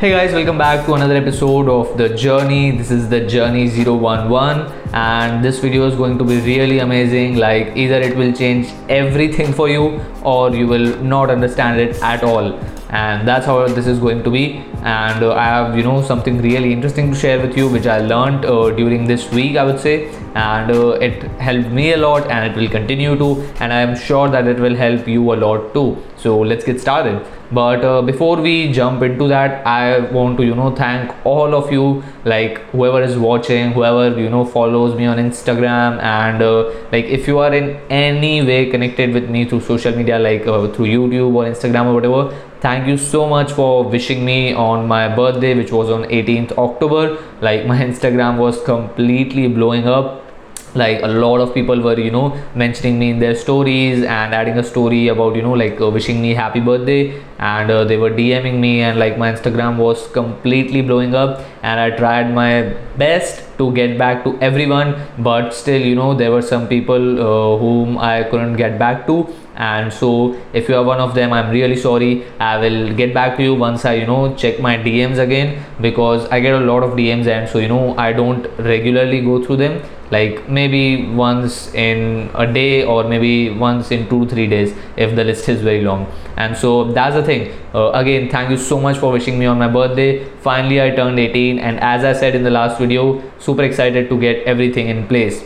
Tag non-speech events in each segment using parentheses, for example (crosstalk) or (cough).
Hey guys, welcome back to another episode of The Journey. This is The Journey 011 and this video is going to be really amazing. Like either it will change everything for you or you will not understand it at all. And that's how this is going to be. And uh, I have, you know, something really interesting to share with you, which I learned uh, during this week, I would say. And uh, it helped me a lot and it will continue to. And I am sure that it will help you a lot too. So let's get started but uh, before we jump into that i want to you know thank all of you like whoever is watching whoever you know follows me on instagram and uh, like if you are in any way connected with me through social media like uh, through youtube or instagram or whatever thank you so much for wishing me on my birthday which was on 18th october. Like (laughs) my instagram was completely blowing up like a lot of people were you know mentioning me in their stories and adding a story about you know like uh, wishing me happy birthday. And uh, they were dming me and like my instagram was completely blowing up. And i tried my best to get back to everyone but still you know there were some people uh, whom i couldn't get back to. And so if you are one of them i'm really sorry. I will get back to you once i you know check my dms again because i get a lot of dms and so you know i don't regularly go through them like maybe once in a day or maybe once in two three days if the list is very long. And so that's the thing. Uh, again thank you so much for wishing me on my birthday. Finally i turned 18 and as i said in the last video super excited to get everything in place.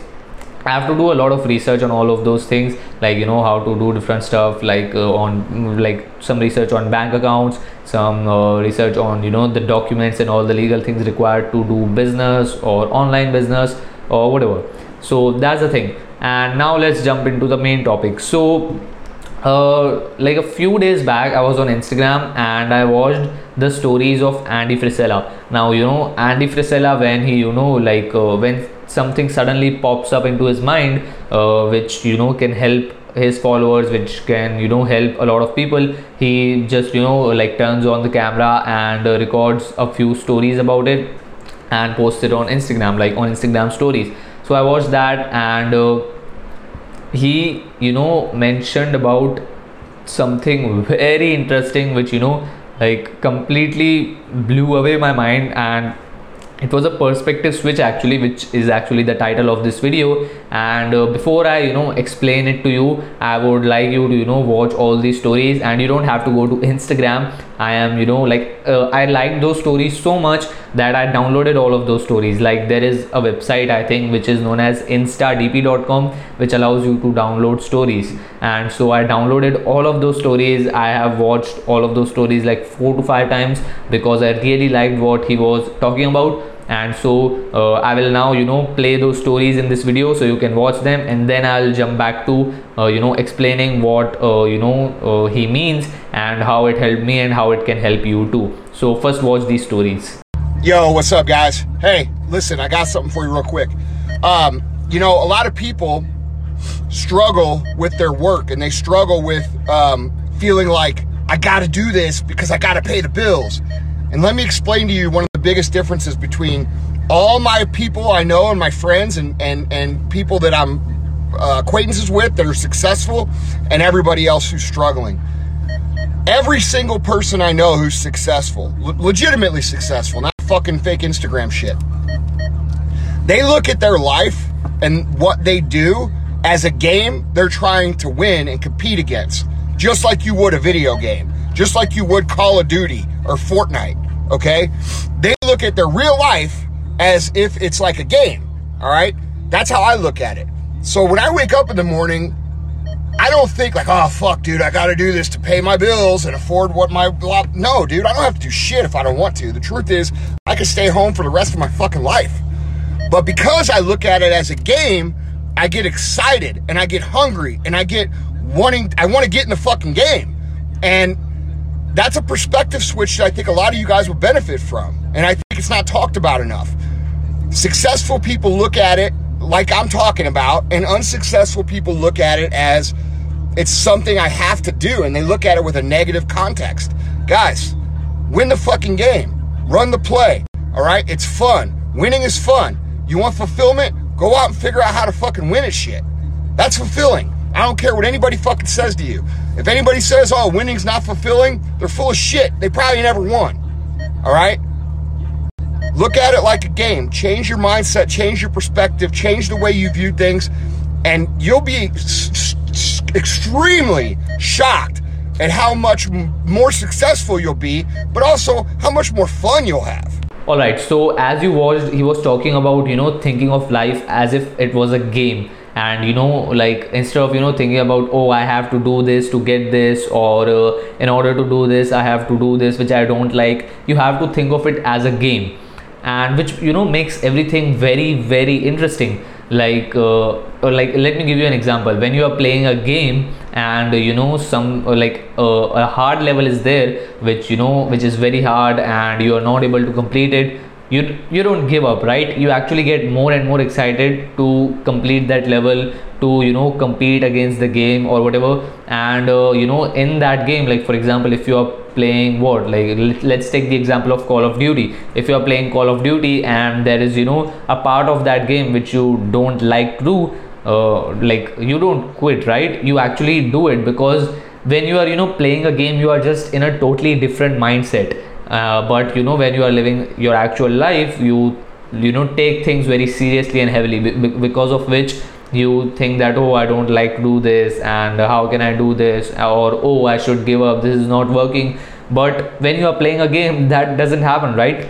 I have to do a lot of research on all of those things, like you know how to do different stuff, like uh, on like some research on bank accounts, some uh, research on you know the documents and all the legal things required to do business or online business or whatever. So that's the thing. And now let's jump into the main topic. So uh, like a few days back i was on instagram and i watched the stories of andy frisella. Now you know andy frisella when he you know like uh, when something suddenly pops up into his mind uh, which you know can help his followers which can you know help a lot of people he just you know like turns on the camera and uh, records a few stories about it and post it on Instagram, like on Instagram stories. So I watched that and uh, he, you know, mentioned about something very interesting, which, you know, like completely blew away my mind and it was a perspective switch actually which is actually the title of this video. And uh, before i you know explain it to you i would like you to you know watch all these stories. And you don't have to go to instagram. I am you know like uh, i like those stories so much that i downloaded all of those stories. Like there is a website i think which is known as instadp.com which allows you to download stories. And so i downloaded all of those stories. I have watched all of those stories like four to five times because i really liked what he was talking about and so uh, I will now you know play those stories in this video so you can watch them. And then I'll jump back to uh, you know explaining what uh, you know uh, he means and how it helped me and how it can help you too. So first watch these stories. Yo what's up guys? Hey listen I got something for you real quick. Um, you know a lot of people struggle with their work and they struggle with um, feeling like I gotta do this because I gotta pay the bills. And let me explain to you one of biggest differences between all my people I know and my friends and, and, and people that I'm uh, acquaintances with that are successful and everybody else who's struggling. Every single person I know who's successful, le- legitimately successful, not fucking fake Instagram shit, they look at their life and what they do as a game they're trying to win and compete against, just like you would a video game, just like you would Call of Duty or Fortnite okay? They look at their real life as if it's like a game, all right? That's how I look at it. So when I wake up in the morning, I don't think like, oh fuck, dude, I got to do this to pay my bills and afford what my no, dude, I don't have to do shit if I don't want to. The truth is, I can stay home for the rest of my fucking life. But because I look at it as a game, I get excited and I get hungry and I get wanting I want to get in the fucking game. And that's a perspective switch that I think a lot of you guys will benefit from. And I think it's not talked about enough. Successful people look at it like I'm talking about, and unsuccessful people look at it as it's something I have to do, and they look at it with a negative context. Guys, win the fucking game, run the play, all right? It's fun. Winning is fun. You want fulfillment? Go out and figure out how to fucking win at shit. That's fulfilling. I don't care what anybody fucking says to you. If anybody says, oh, winning's not fulfilling, they're full of shit. They probably never won. All right? Look at it like a game. Change your mindset, change your perspective, change the way you view things, and you'll be extremely shocked at how much more successful you'll be, but also how much more fun you'll have. all right so as you watched he was talking about you know thinking of life as if it was a game and you know like instead of you know thinking about oh i have to do this to get this or uh, in order to do this i have to do this which i don't like you have to think of it as a game. And which you know makes everything very very interesting. Like uh, or like let me give you an example. When you are playing a game and uh, you know some uh, like uh, a hard level is there which you know which is very hard and you are not able to complete it you you don't give up right? You actually get more and more excited to complete that level to you know compete against the game or whatever. And uh, you know in that game like for example if you are playing what like let- let's take the example of call of duty. If you are playing call of duty and there is you know a part of that game which you don't like to do uh, like you don't quit right? You actually do it because when you are you know playing a game you are just in a totally different mindset uh, but you know when you are living your actual life you you know take things very seriously and heavily be- be- because of which you think that oh i don't like to do this and how can i do this? Or oh i should give up this is not working. But when you are playing a game that doesn't happen right?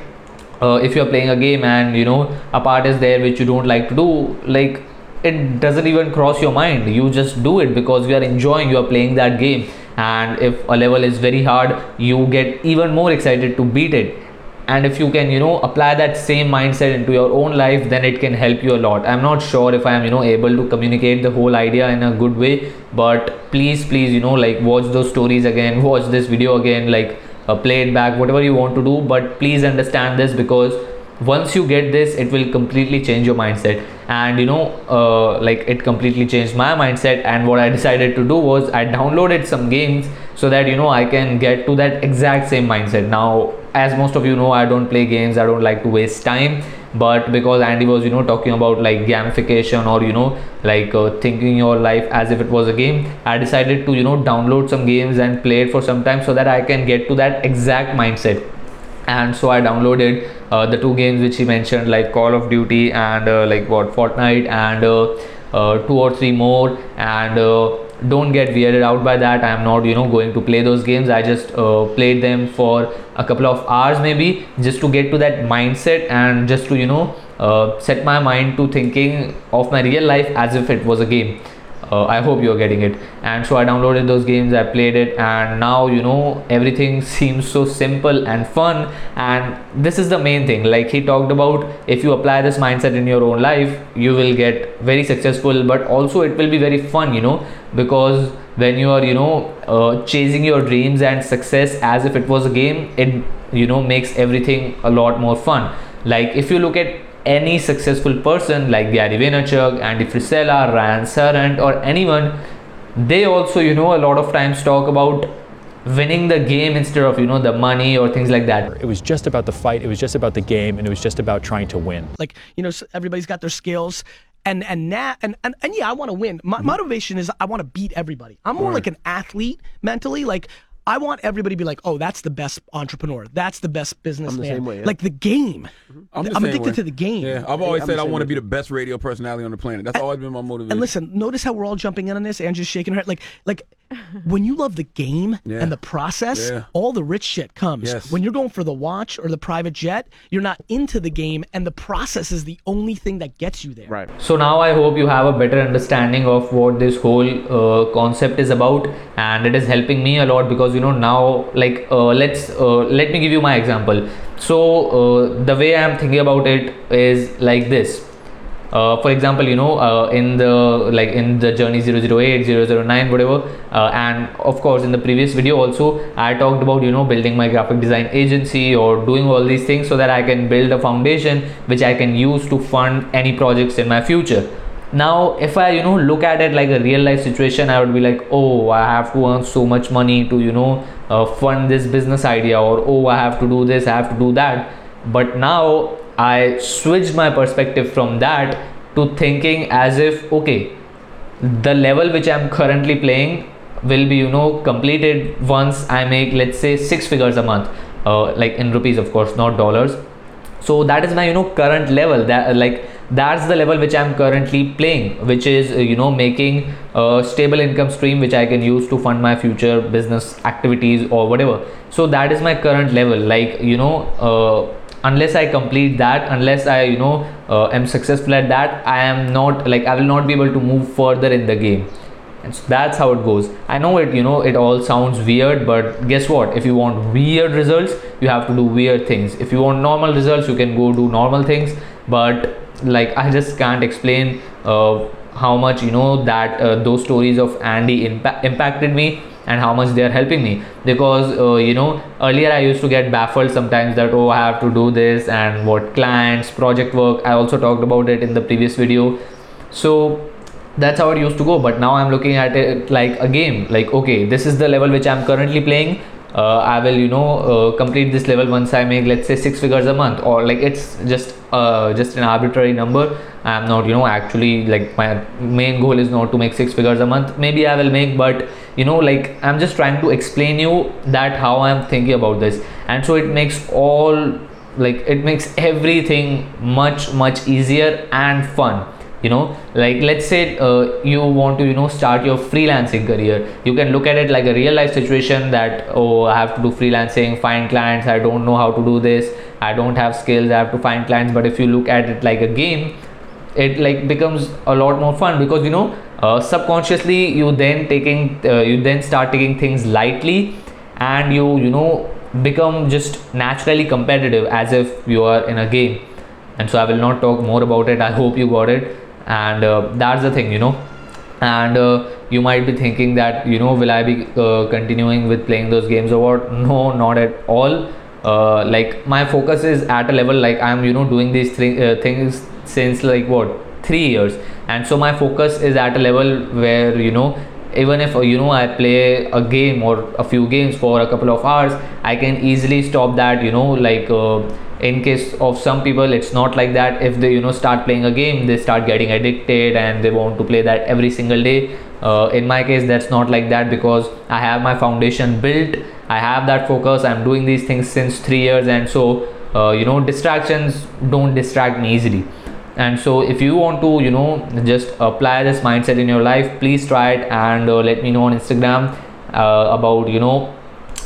Uh, if you're playing a game and you know a part is there which you don't like to do like it doesn't even cross your mind. You just do it because you are enjoying you are playing that game and if a level is very hard you get even more excited to beat it. And if you can you know apply that same mindset into your own life then it can help you a lot. I'm not sure if i am you know able to communicate the whole idea in a good way but please please you know like watch those stories again watch this video again like uh, play it back whatever you want to do. But please understand this because once you get this it will completely change your mindset and you know uh, like it completely changed my mindset. And what i decided to do was i downloaded some games so that you know i can get to that exact same mindset. Now as most of you know i don't play games. I don't like to waste time. But because andy was you know talking about like gamification or you know like uh, thinking your life as if it was a game i decided to you know download some games and play it for some time so that i can get to that exact mindset and so i downloaded uh, the two games which he mentioned like call of duty and uh, like what fortnite and uh, uh, two or three more. And uh, don't get weirded out by that. I am not you know going to play those games. I just uh, played them for a couple of hours maybe just to get to that mindset and just to you know set my mind to thinking of my real life as if it was a game uh, i hope you're getting it. And so i downloaded those games i played it and now you know everything (laughs) seems so simple and fun. And this is the main thing. Like he talked about if you apply this mindset in your own life you will get very successful but also it will be very fun you know because when you are you know uh, chasing your dreams and success as if it was a game it you know makes everything a lot more fun. Like if you look at any successful person like Gary Vaynerchuk, Andy Frisella, Ryan Serhant, or anyone, they also, you know, a lot of times talk about winning the game instead of, you know, the money or things like that. It was just about the fight. It was just about the game, and it was just about trying to win. like you know everybody's got their skills and and now and, and and yeah i want to win my Mm-hmm. motivation is i want to beat everybody i'm more like an athlete mentally like I want everybody to be like, oh, that's the best entrepreneur. That's the best businessman. same way, yeah. Like the game. I'm, the I'm same addicted way. to the game. Yeah, I've always I'm said I want to be the best radio personality on the planet. That's always been my motivation. And listen, notice how we're all jumping in on this. Angie's shaking her head. Like, like when you love the game Yeah. and the process, Yeah. all the rich shit comes. Yes. When you're going for the watch or the private jet, you're not into the game, and the process is the only thing that gets you there. right. So now I hope you have a better understanding of what this whole uh, concept is about, and it is helping me a lot because you know now, like, uh, let's uh, let me give you my example. So uh, the way I'm thinking about it is like this. Uh, for example, you know, uh, in the like in the journey 008, 009, whatever, uh, and of course in the previous video also, I talked about you know building my graphic design agency or doing all these things so that I can build a foundation which I can use to fund any projects in my future. Now, if I you know look at it like a real life situation, I would be like, oh, I have to earn so much money to you know uh, fund this business idea, or oh, I have to do this, I have to do that. But now I switched my perspective from that to thinking as if okay, the level which I'm currently playing will be you know completed once I make let's say six figures a month. uh, like in rupees of course not dollars. So that is my you know current level. That like that's the level which i'm currently playing which is uh, you know making a stable income stream which i can use to fund my future business activities or whatever. So that is my current level. Like you know uh, unless i complete that unless i you know uh, am successful at that i am not like i will not be able to move further in the game. And so that's how it goes. I know it you know it all sounds weird but guess what? If you want weird results you have to do weird things. If you want normal results you can go do normal things. But like i just can't explain uh, how much you know that uh, those stories of andy impa- impacted me and how much they are helping me. Because uh, you know earlier i used to get baffled sometimes that oh i have to do this and what clients project work. I also talked about it in the previous video. So that's how it used to go. But now i'm looking at it like a game. Like okay this is the level which i'm currently playing. Uh, i will you know uh, complete this level once i make let's say six figures a month. Or like it's just uh, just an arbitrary number. I'm not you know actually like my main goal is not to make six figures a month. Maybe i will make but you know like i'm just trying to explain you that how i'm thinking about this. And so it makes all like it makes everything much much easier and fun. You know like let's say uh, you want to you know start your freelancing career. You can look at it like a real life situation that oh i have to do freelancing find clients i don't know how to do this i don't have skills i have to find clients. But if you look at it like a game it like becomes a lot more fun because you know uh, subconsciously you then taking uh, you then start taking things lightly and you you know become just naturally competitive as if you are in a game. And so i will not talk more about it. I hope you got it. And uh, that's the thing you know. And uh, you might be thinking that you know will i be uh, continuing with playing those games or what? No not at all. Uh, like my focus is at a level like i'm you know doing these th- uh, things since like what? 3 years and so my focus is at a level where you know even if you know i play a game or a few games for a couple of hours i can easily stop that you know like uh, in case of some people it's not like that. If they you know start playing a game they start getting addicted and they want to play that every single day. Uh, in my case that's not like that because i have my foundation built. I have that focus. I'm doing these things since 3 years and so uh, you know distractions don't distract me easily and so if you want to you know just apply this mindset in your life please try it and uh, let me know on instagram uh, about you know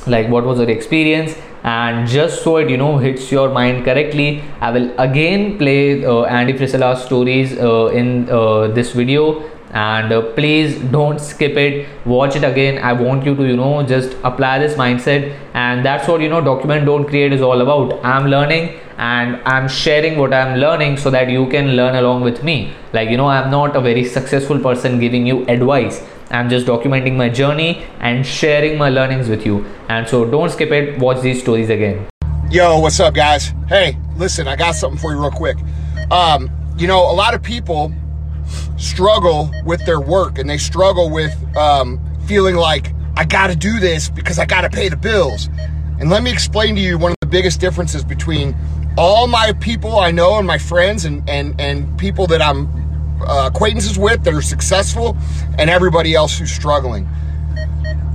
like what was your experience. And just so it you know hits your mind correctly i will again play uh, andy frisella's stories uh, in uh, this video. And uh, please don't skip it. Watch it again. I want you to you know just apply this mindset. And that's what you know document don't create is all about. I'm learning and i'm sharing what i'm learning so that you can learn along with me like you know i'm not a very successful person giving you advice I'm just documenting my journey and sharing my learnings with you. And so don't skip it, watch these stories again. Yo, what's up, guys? Hey, listen, I got something for you real quick. Um, you know, a lot of people struggle with their work and they struggle with um, feeling like, I gotta do this because I gotta pay the bills. And let me explain to you one of the biggest differences between all my people I know and my friends and, and, and people that I'm uh, acquaintances with that are successful and everybody else who's struggling.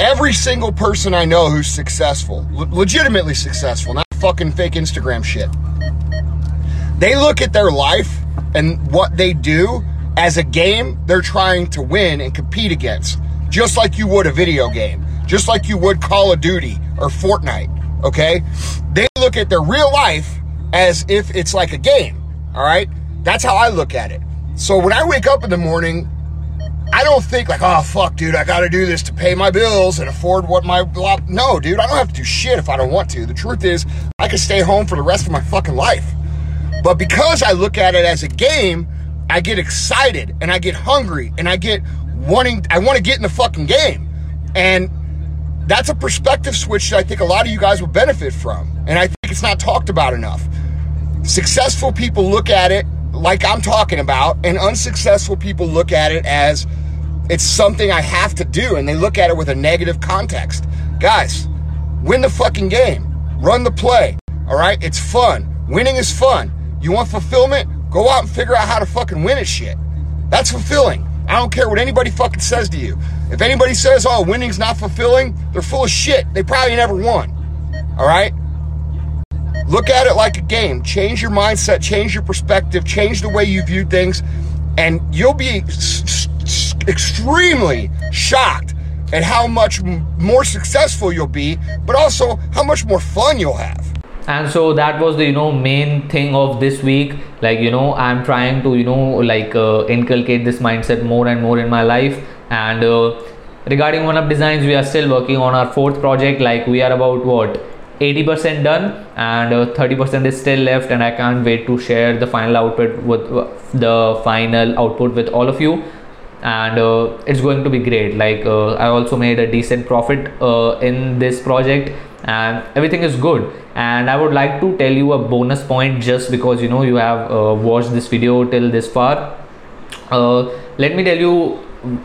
Every single person I know who's successful, le- legitimately successful, not fucking fake Instagram shit, they look at their life and what they do as a game they're trying to win and compete against, just like you would a video game, just like you would Call of Duty or Fortnite, okay? They look at their real life as if it's like a game, all right? That's how I look at it. So when I wake up in the morning, I don't think like, oh fuck, dude, I got to do this to pay my bills and afford what my blah. No, dude, I don't have to do shit if I don't want to. The truth is, I can stay home for the rest of my fucking life. But because I look at it as a game, I get excited and I get hungry and I get wanting. I want to get in the fucking game, and that's a perspective switch that I think a lot of you guys will benefit from. And I think it's not talked about enough. Successful people look at it like I'm talking about, and unsuccessful people look at it as it's something I have to do, and they look at it with a negative context. Guys, win the fucking game, run the play, all right? It's fun. Winning is fun. You want fulfillment? Go out and figure out how to fucking win at shit. That's fulfilling. I don't care what anybody fucking says to you. If anybody says, oh, winning's not fulfilling, they're full of shit. They probably never won. All right? Look at it like a game. Change your mindset, change your perspective, change the way you view things, and you'll be extremely shocked at how much more successful you'll be, but also how much more fun you'll have. and so that was the you know main thing of this week like you know i'm trying to you know like uh, inculcate this mindset more and more in my life and uh, regarding one up designs we are still working on our fourth project like we are about what 80% done and uh, 30% is still left and i can't wait to share the final output with uh, the final output with all of you. And uh, it's going to be great. Like uh, i also made a decent profit uh, in this project and everything is good. And i would like to tell you a bonus point just because you know you have uh, watched this video till this far. Uh, let me tell you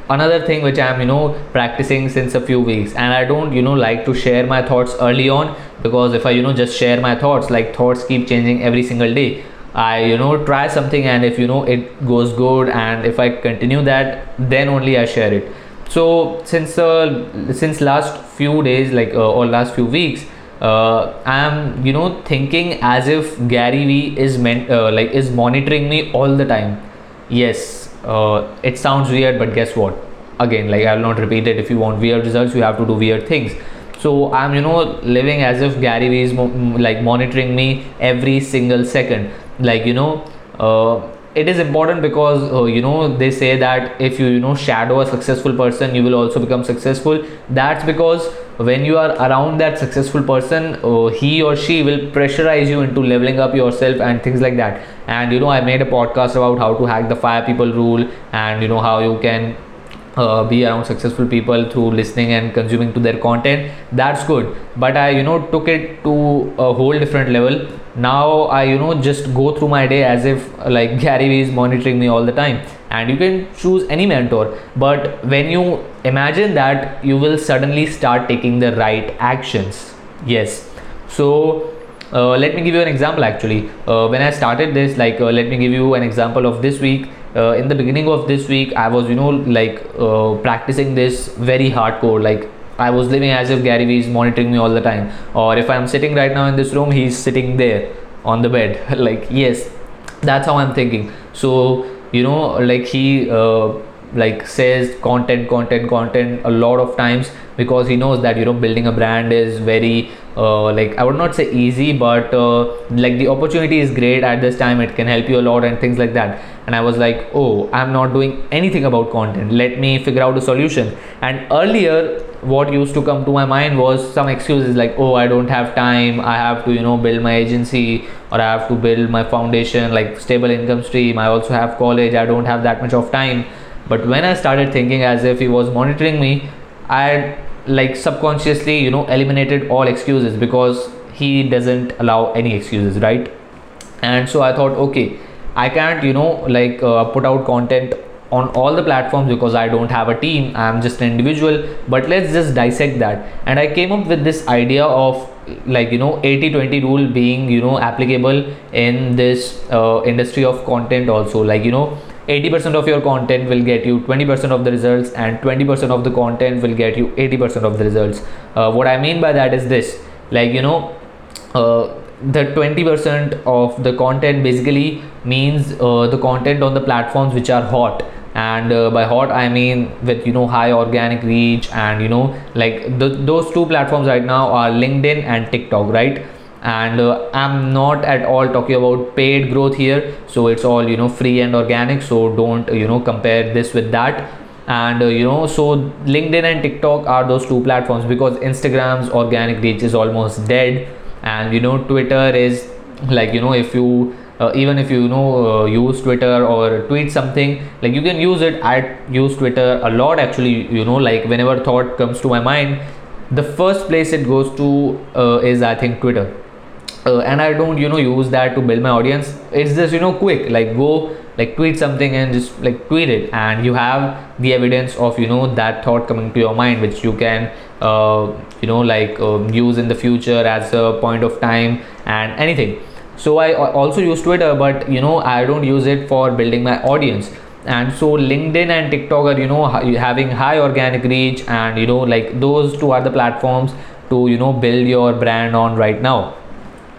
another thing which i'm you know practicing since a few weeks. And i don't you know like to share my thoughts early on because if i you know just share my thoughts like thoughts keep changing every single day. I you know try something and if you know it goes good and if i continue that then only i share it. So since uh, since last few days like uh, or last few weeks uh, i'm you know thinking as if gary vee is meant uh, like is monitoring me all the time. Yes uh, it sounds weird but guess what? Again like i will not repeat it. If you want weird results you have to do weird things. So i'm you know living as if gary vee is mo- like monitoring me every single second. Like you know uh, it is important because uh, you know they say that if you you know shadow a successful person you will also become successful. That's because when you are around that successful person uh, he or she will pressurize you into leveling up yourself and things like that. And you know i made a podcast about how to hack the five people rule and you know how you can uh, be around successful people through listening and consuming to their content. That's good. But i you know took it to a whole different level. Now i you know just go through my day as if like (laughs) gary vee is monitoring me all the time and you can choose any mentor. But when you imagine that you will suddenly start taking the right actions. Yes. So uh, let me give you an example actually. Uh, when i started this like uh, let me give you an example of this week. Uh, in the beginning of this week i was you know like uh, practicing this very hardcore. Like i was living as if gary vee is monitoring me all the time. Or if i'm sitting right now in this room he's sitting there on the bed. (laughs) Like yes that's how i'm thinking. So you know like he uh, like says content content content a lot of times because he knows that you know building a brand is very uh, like i would not say easy but uh, like the opportunity is great at this time. It can help you a lot and things like that. And i was like oh i'm not doing anything about content. Let me figure out a solution. And earlier what used to come to my mind was some excuses like oh i don't have time. I have to you know build my agency or i have to build my foundation like stable income stream. I also have college. I don't have that much of time. But when i started thinking as if he was monitoring me i like subconsciously you know eliminated all excuses because he doesn't allow any excuses right? And so i thought okay i can't you know like uh, put out content on all the platforms because i don't have a team. I'm just an individual. But let's just dissect that. And i came up with this idea of like you know 80 20 rule being you know applicable in this uh, industry of content also. Like you know 80% of your content will get you 20% of the results and 20% of the content will get you 80% of the results. Uh, what i mean by that is this like you know uh, the 20% of the content basically means uh, the content on the platforms which are hot. And uh, by hot i mean with you know high organic reach and you know like the, those two platforms right now are linkedin and tiktok right and uh, i'm not at all talking about paid growth here. So it's all you know free and organic. So don't you know compare this with that. And uh, you know so linkedin and tiktok are those two platforms because instagram's organic reach is almost dead. And you know twitter is like you know if you uh, even if you, know uh, use twitter or tweet something like you can use it. I use twitter a lot actually you know like whenever thought comes to my mind the first place it goes to uh, is i think twitter uh, and i don't you know use that to build my audience. It's just you know quick. Like go like tweet something and just like tweet it. And you have the evidence of you know that thought coming to your mind which you can uh, you know like um, use in the future as a point of time and anything. So i also use twitter but you know i don't use it for building my audience. And so linkedin and tiktok are you know having high organic reach and you know like those two are the platforms to you know build your brand on right now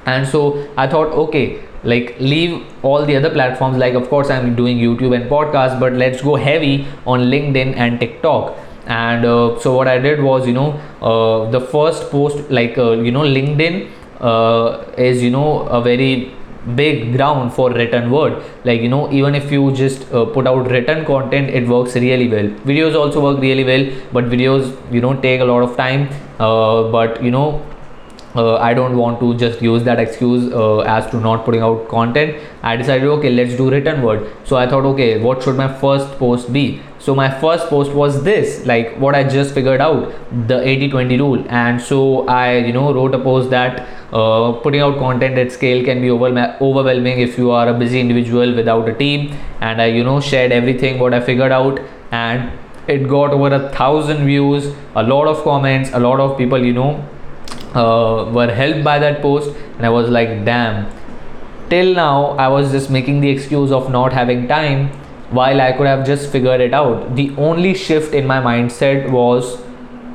and so i thought okay like leave all the other platforms. Like of course i'm doing youtube and podcast but let's go heavy on linkedin and tiktok. And uh, so what i did was you know uh, the first post like uh, you know linkedin uh, is you know a very big ground for written word. Like you know even if you just uh, put out written content it works really well. Videos also work really well but videos you know take a lot of time. Uh, but you know uh, I don't want to just use that excuse uh, as to not putting out content. I decided, okay, let's do written word. So I thought, okay, what should my first post be? So my first post was this, like what I just figured out, the 80-20 rule. And so I, you know, wrote a post that uh, putting out content at scale can be overwhelming if you are a busy individual without a team. And I, you know, shared everything what I figured out and it got over a thousand views, a lot of comments, a lot of people, you know, uh, were helped by that post and i was like damn. Till now i was just making the excuse of not having time while i could have just figured it out. The only shift in my mindset was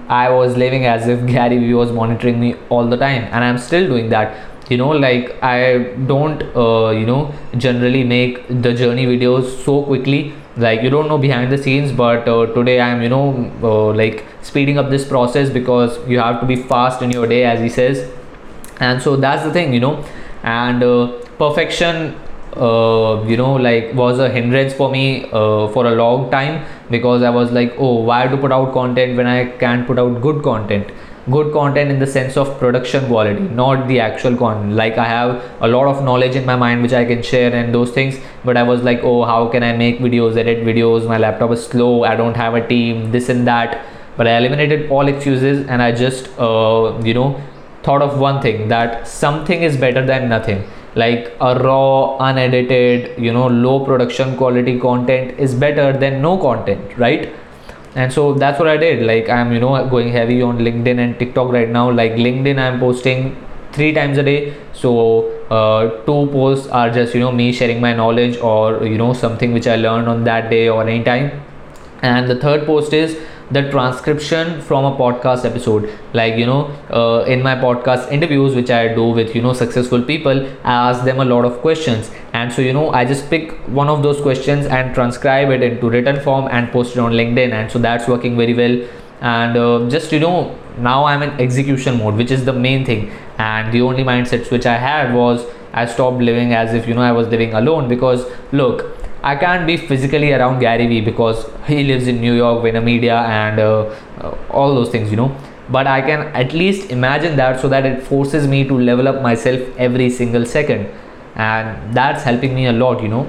i was living as if (laughs) gary vee was monitoring me all the time and i'm still doing that. You know like i don't uh, you know generally make the journey videos so quickly like you don't know behind the scenes but uh, today i'm you know uh, like speeding up this process because you have to be fast in your day as he says. And so that's the thing you know. And uh, perfection uh, you know like was a hindrance for me uh, for a long time because i was like oh why to put out content when i can't put out good content good content in the sense of production quality not the actual content like i have a lot of knowledge in my mind which i can share and those things but i was like oh how can i make videos edit videos? My laptop is slow i don't have a team this and that. But i eliminated all excuses and i just uh, you know thought of one thing that something is better than nothing. Like a raw unedited you know low production quality content is better than no content right and so that's what i did. Like i'm you know going heavy on linkedin and tiktok right now. Like linkedin i'm posting three times a day. So uh, two posts are just you know me sharing my knowledge or you know something which i learned on that day or anytime. And the third post is the transcription from a podcast episode. Like you know uh, in my podcast interviews which i do with you know successful people i ask them a lot of questions. And so you know i just pick one of those questions and transcribe it into written form and post it on linkedin. And so that's working very well. And uh, just you know now i'm in execution mode which is the main thing. And the only mindset which i had was i stopped living as if you know i was living alone. Because look I can't be physically around Gary Vee because he lives in New York, Media, and uh, uh, all those things, you know. But I can at least imagine that so that it forces me to level up myself every single second, and that's helping me a lot, you know.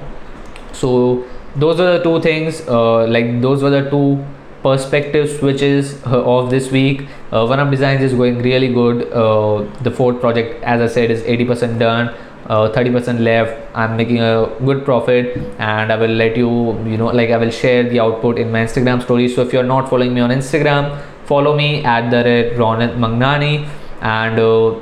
So those are the two things. Uh, like those were the two perspective switches uh, of this week. Uh, One Up Designs is going really good. Uh, the fourth project, as I said, is 80% done uh, 30% left. I'm making a good profit and i will let you you know like i will share the output in my instagram story so if you're not following me on instagram follow me at the red ronit mangnani and uh,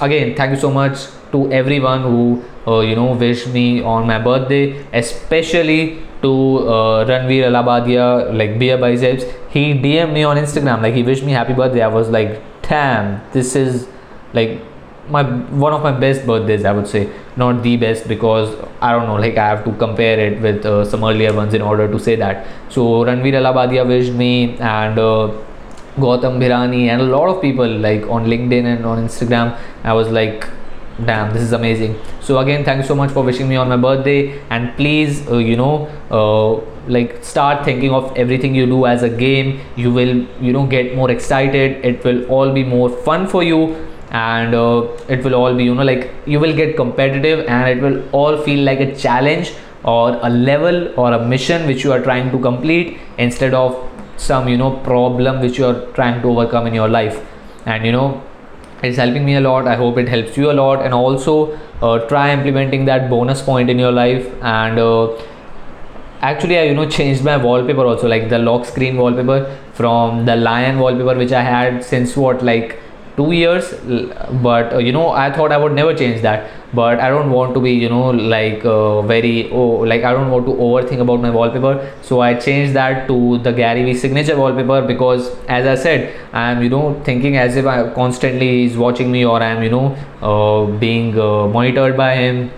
again thank you so much to everyone who uh, you know wished me on my birthday especially to uh, Ranveer Allahbadia like beer biceps. He DM'd me on Instagram like he wished me happy birthday. I was like damn this is like my one of my best birthdays i would say not the best because i don't know like i have to compare it with uh, some earlier ones in order to say that so ranveer allahbadia wished me and uh, Gautam Bhirani and a lot of people like on LinkedIn and on Instagram. I was like, damn, this is amazing. So again, thank you so much for wishing me on my birthday. And please, uh, you know, uh, like start thinking of everything you do as a game. You will, you know, get more excited. It will all be more fun for you and uh, it will all be you know like you will get competitive and it will all feel like a challenge or a level or a mission which you are trying to complete instead of some you know problem which you are trying to overcome in your life. And you know it's helping me a lot. I hope it helps you a lot. And also uh, try implementing that bonus point in your life. And uh, actually i you know (laughs) changed my wallpaper also like the lock screen wallpaper from the lion wallpaper which i had since what like two years but uh, you know i thought i would never change that. But i don't want to be you know like uh, very oh like i don't want to overthink about my wallpaper. So i changed that to the gary vee signature wallpaper because as i said i'm you know thinking as if i constantly is watching me or i'm you know uh, being uh, monitored by him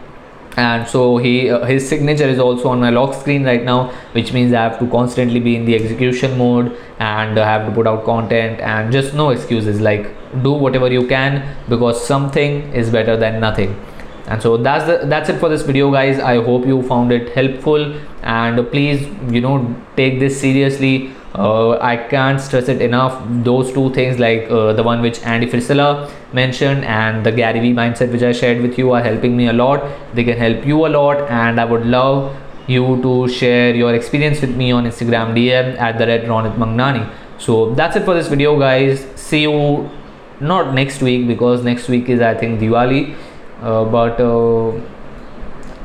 and so he uh, his signature is also on my lock screen right now which means i have to constantly be in the execution mode and i have to put out content and just no excuses like do whatever you can because something is better than nothing. And so that's the that's it for this video guys. I hope you found it helpful and please you know take this seriously uh, I can't stress it enough. Those two things, like uh, the one which Andy Frisella mentioned and the Gary Vee mindset, which I shared with you, are helping me a lot. They can help you a lot, and I would love you to share your experience with me on Instagram DM at the red Ronit Mangnani. So that's it for this video, guys. See you not next week because next week is I think Diwali, uh, but uh,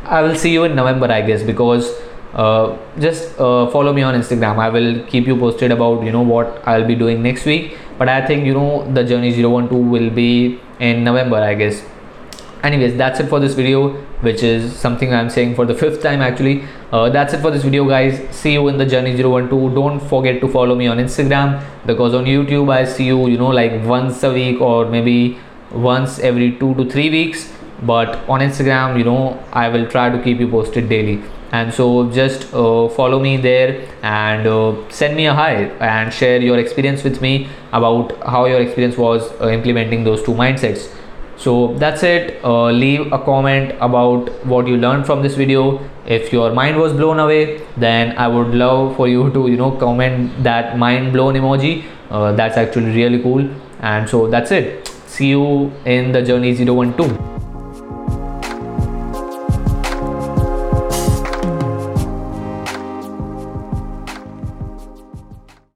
I will see you in November, I guess, because uh, just uh, follow me on Instagram. I will keep you posted about you know what I'll be doing next week. But I think you know the journey 012 will be in November, I guess. Anyways, that's it for this video, which is something I'm saying for the fifth time actually. Uh, that's it for this video, guys. See you in the journey 012. Don't forget to follow me on Instagram because on YouTube I see you, you know, like once a week or maybe once every two to three weeks but on instagram you know i will try to keep you posted daily and so just uh, follow me there and uh, send me a hi and share your experience with me about how your experience was uh, implementing those two mindsets. So that's it. Uh, leave a comment about what you learned from this video. If your mind was blown away then i would love for you to you know comment that mind blown emoji. Uh, that's actually really cool. And so that's it. See you in the journey 012